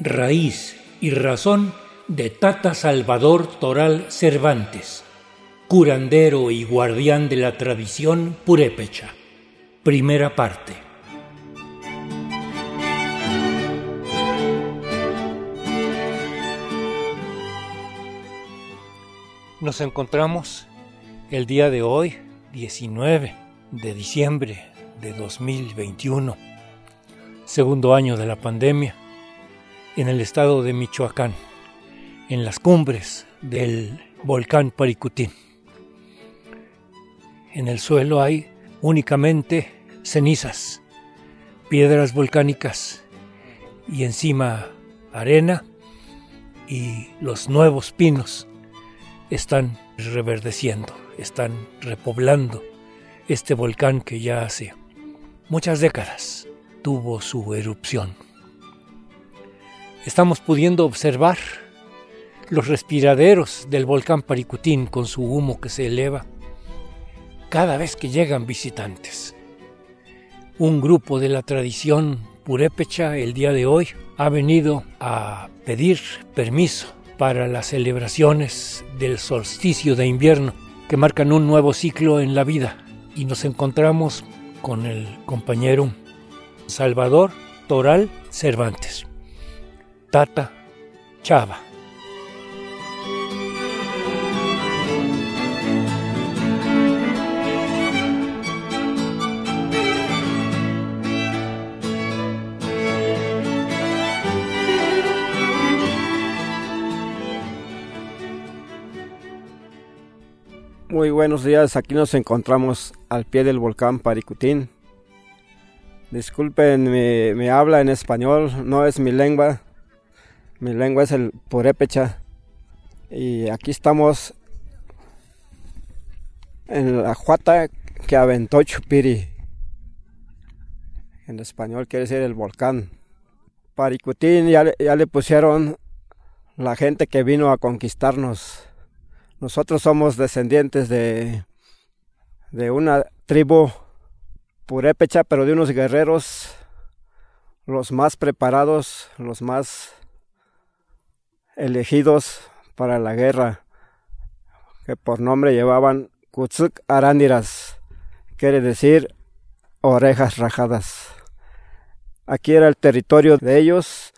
raíz y razón de Tata Salvador Toral Cervantes, curandero y guardián de la tradición purépecha. Primera parte. Nos encontramos el día de hoy, 19 de diciembre de 2021, segundo año de la pandemia, en el estado de Michoacán, en las cumbres del volcán Paricutín. En el suelo hay únicamente cenizas, piedras volcánicas y encima arena y los nuevos pinos están reverdeciendo, están repoblando este volcán que ya hace muchas décadas tuvo su erupción. Estamos pudiendo observar los respiraderos del volcán Paricutín con su humo que se eleva cada vez que llegan visitantes. Un grupo de la tradición purépecha el día de hoy ha venido a pedir permiso para las celebraciones del solsticio de invierno que marcan un nuevo ciclo en la vida y nos encontramos con el compañero Salvador Toral Cervantes, Tata Chava. Muy buenos días, aquí nos encontramos al pie del volcán Paricutín. Disculpen mi, habla en español, no es mi lengua, mi lengua es el purépecha. Y aquí estamos en la juata que aventó Chupiri. En español quiere decir el volcán. Paricutín ya, ya le pusieron la gente que vino a conquistarnos nosotros somos descendientes de, de una tribu purépecha, pero de unos guerreros, los más preparados, los más elegidos para la guerra, que por nombre llevaban Kutsuk Arándiras, quiere decir orejas rajadas. Aquí era el territorio de ellos,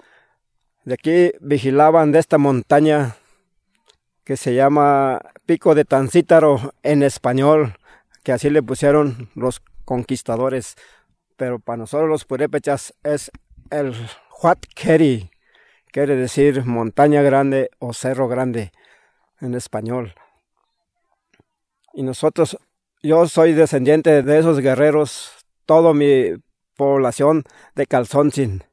de aquí vigilaban de esta montaña que se llama Pico de Tancítaro en español, que así le pusieron los conquistadores, pero para nosotros los purépechas es el Huatkeri, quiere decir montaña grande o cerro grande en español. Y nosotros, yo soy descendiente de esos guerreros, toda mi población de Calzoncin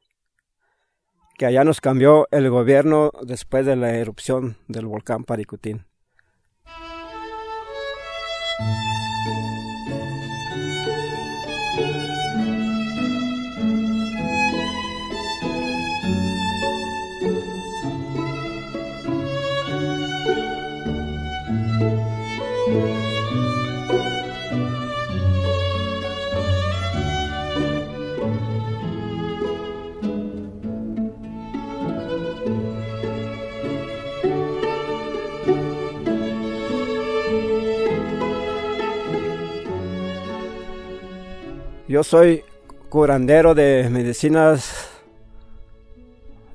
que allá nos cambió el gobierno después de la erupción del volcán Paricutín. Yo soy curandero de medicinas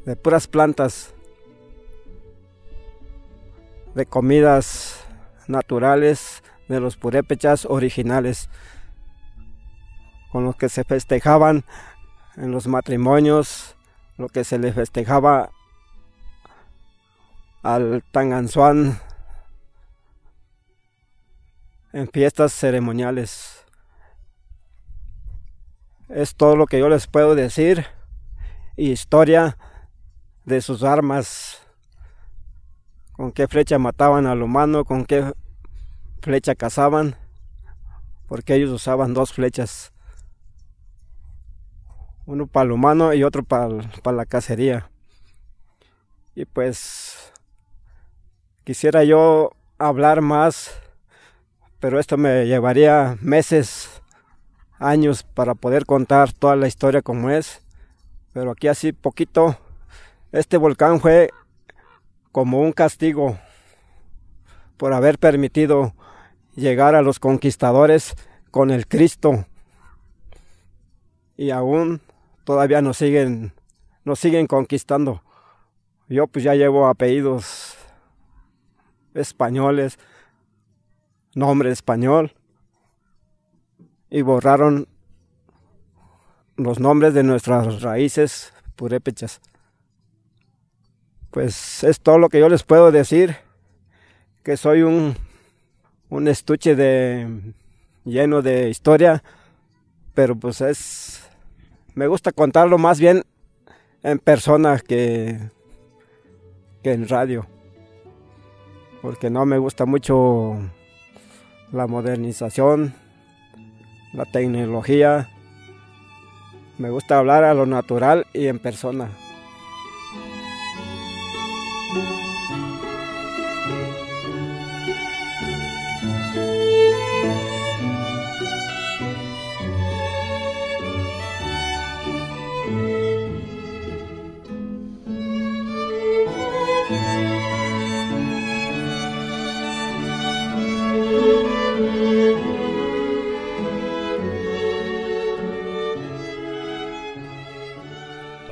de puras plantas, de comidas naturales, de los purépechas originales, con los que se festejaban en los matrimonios, lo que se le festejaba al Tanganzuan en fiestas ceremoniales. Es todo lo que yo les puedo decir. Historia de sus armas. Con qué flecha mataban al humano, con qué flecha cazaban. Porque ellos usaban dos flechas. Uno para el humano y otro para, para la cacería. Y pues quisiera yo hablar más, pero esto me llevaría meses años para poder contar toda la historia como es, pero aquí así poquito Este volcán fue como un castigo por haber permitido llegar a los conquistadores con el Cristo. Y aún todavía nos siguen, nos siguen conquistando. Yo pues ya llevo apellidos españoles, nombre español, y borraron los nombres de nuestras raíces purépechas. Pues es todo lo que yo les puedo decir, que soy un, un estuche de lleno de historia, pero pues es me gusta contarlo más bien en persona que, que en radio, porque no me gusta mucho la modernización, la tecnología, me gusta hablar a lo natural y en persona.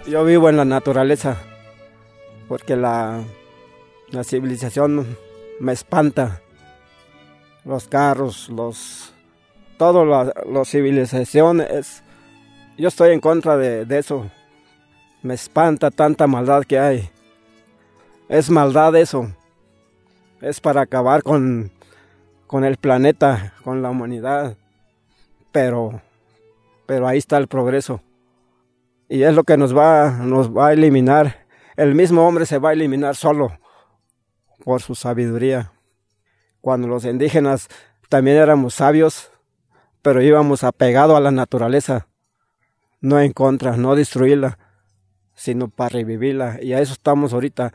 Yo vivo en la naturaleza porque la, la civilización me espanta. Los carros, los todo la, la civilización es yo estoy en contra de, de, eso. Me espanta tanta maldad que hay. Es maldad eso. Es para acabar con, con el planeta, con la humanidad. Pero, pero ahí está el progreso y es lo que nos va, nos va a eliminar. El mismo hombre se va a eliminar solo por su sabiduría. Cuando los indígenas también éramos sabios, pero íbamos apegado a la naturaleza, no en contra, no destruirla, sino para revivirla. Y a eso estamos ahorita.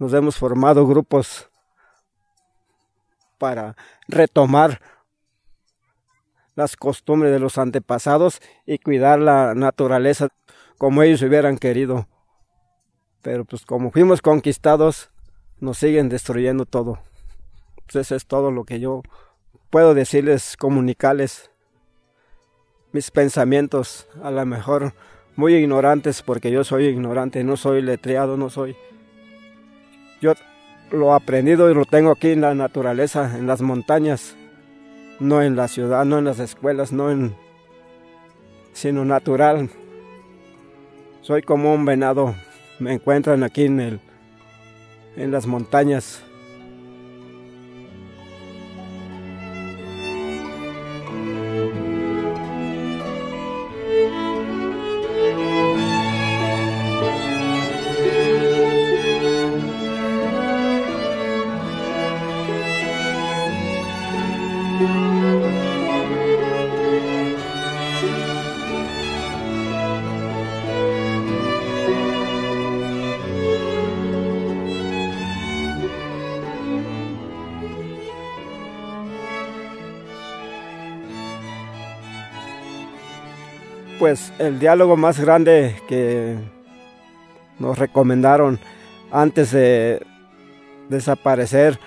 Nos hemos formado grupos para retomar las costumbres de los antepasados y cuidar la naturaleza como ellos hubieran querido. Pero pues como fuimos conquistados, nos siguen destruyendo todo. Pues eso es todo lo que yo puedo decirles, comunicarles mis pensamientos, a lo mejor muy ignorantes, porque yo soy ignorante, no soy letreado, no soy... Yo lo aprendido y lo tengo aquí en la naturaleza, en las montañas, no en la ciudad, no en las escuelas, no en... sino natural, soy como un venado. Me encuentran aquí en el en las montañas pues el diálogo más grande que nos recomendaron antes de desaparecer,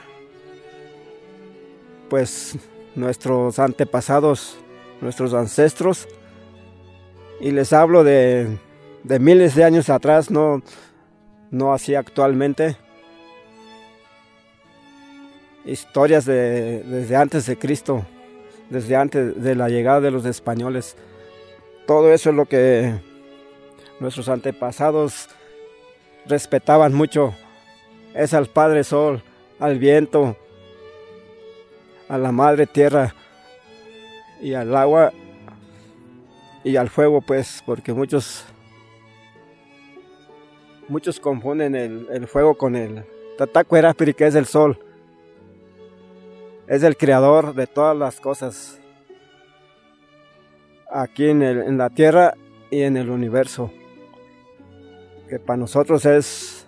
pues nuestros antepasados, nuestros ancestros, y les hablo de, miles de años atrás, no, no así actualmente. Historias de, desde antes de Cristo, desde antes de la llegada de los españoles. Todo eso es lo que nuestros antepasados respetaban mucho. Es al Padre Sol, al viento, a la Madre Tierra y al agua y al fuego, pues, porque muchos muchos confunden el, fuego con el Tatacuerapiri, que es el sol. Es el creador de todas las cosas aquí en, el, en la tierra y en el universo. Que para nosotros es,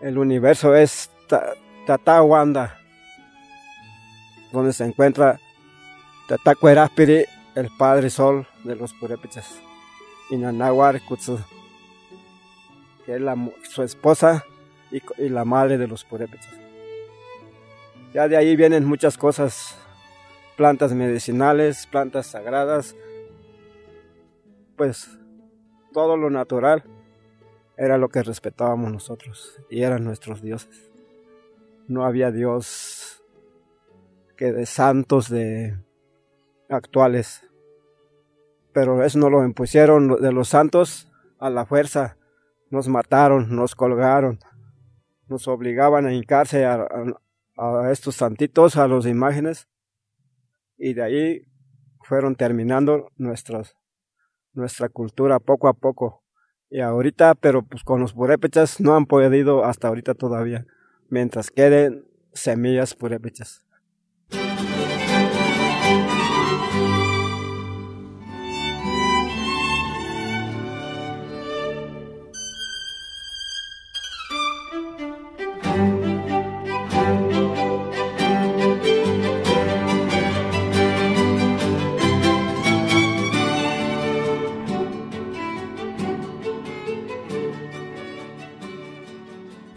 el universo es Tatawanda, donde se encuentra Tatacueraspiri, el Padre Sol de los Purépechas, y Nanahuar que es la, su esposa y, y la madre de los purépechas. Ya de ahí vienen muchas cosas, plantas medicinales, plantas sagradas, pues todo lo natural era lo que respetábamos nosotros y eran nuestros dioses. No había Dios que de santos de actuales. Pero eso no lo impusieron de los santos a la fuerza. Nos mataron, nos colgaron, nos obligaban a hincarse a, a estos santitos, a las imágenes. Y de ahí fueron terminando nuestras, nuestra cultura poco a poco. Y ahorita, pero pues con los purépechas no han podido hasta ahorita todavía, mientras queden semillas purépechas.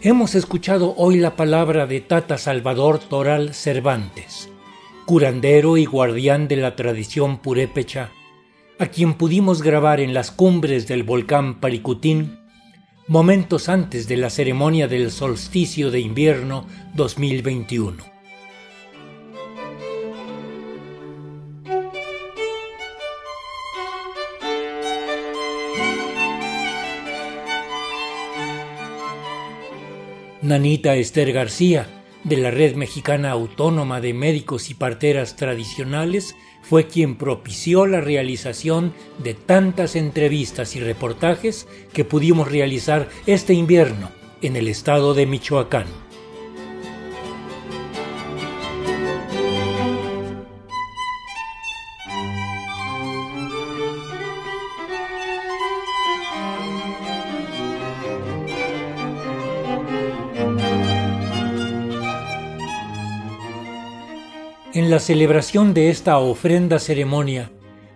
Hemos escuchado hoy la palabra de Tata Salvador Toral Cervantes, curandero y guardián de la tradición purépecha, a quien pudimos grabar en las cumbres del volcán Paricutín momentos antes de la ceremonia del solsticio de invierno 2021. Nanita Esther García, de la Red Mexicana Autónoma de Médicos y Parteras Tradicionales, fue quien propició la realización de tantas entrevistas y reportajes que pudimos realizar este invierno en el estado de Michoacán. En la celebración de esta ofrenda ceremonia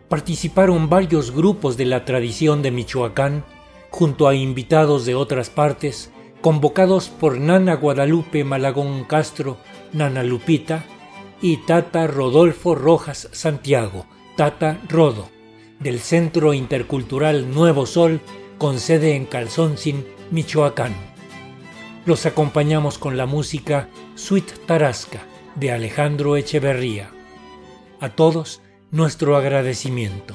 participaron varios grupos de la tradición de Michoacán, junto a invitados de otras partes, convocados por Nana Guadalupe Malagón Castro, Nana Lupita, y Tata Rodolfo Rojas Santiago, Tata Rodo, del Centro Intercultural Nuevo Sol, con sede en Calzoncin, Michoacán. Los acompañamos con la música Sweet Tarasca de Alejandro Echeverría. A todos nuestro agradecimiento.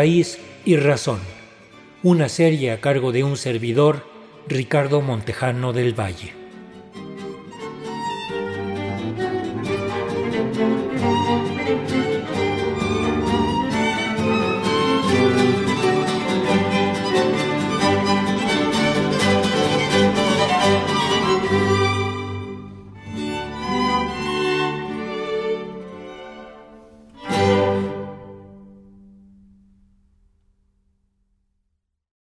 Raíz y Razón, una serie a cargo de un servidor, Ricardo Montejano del Valle.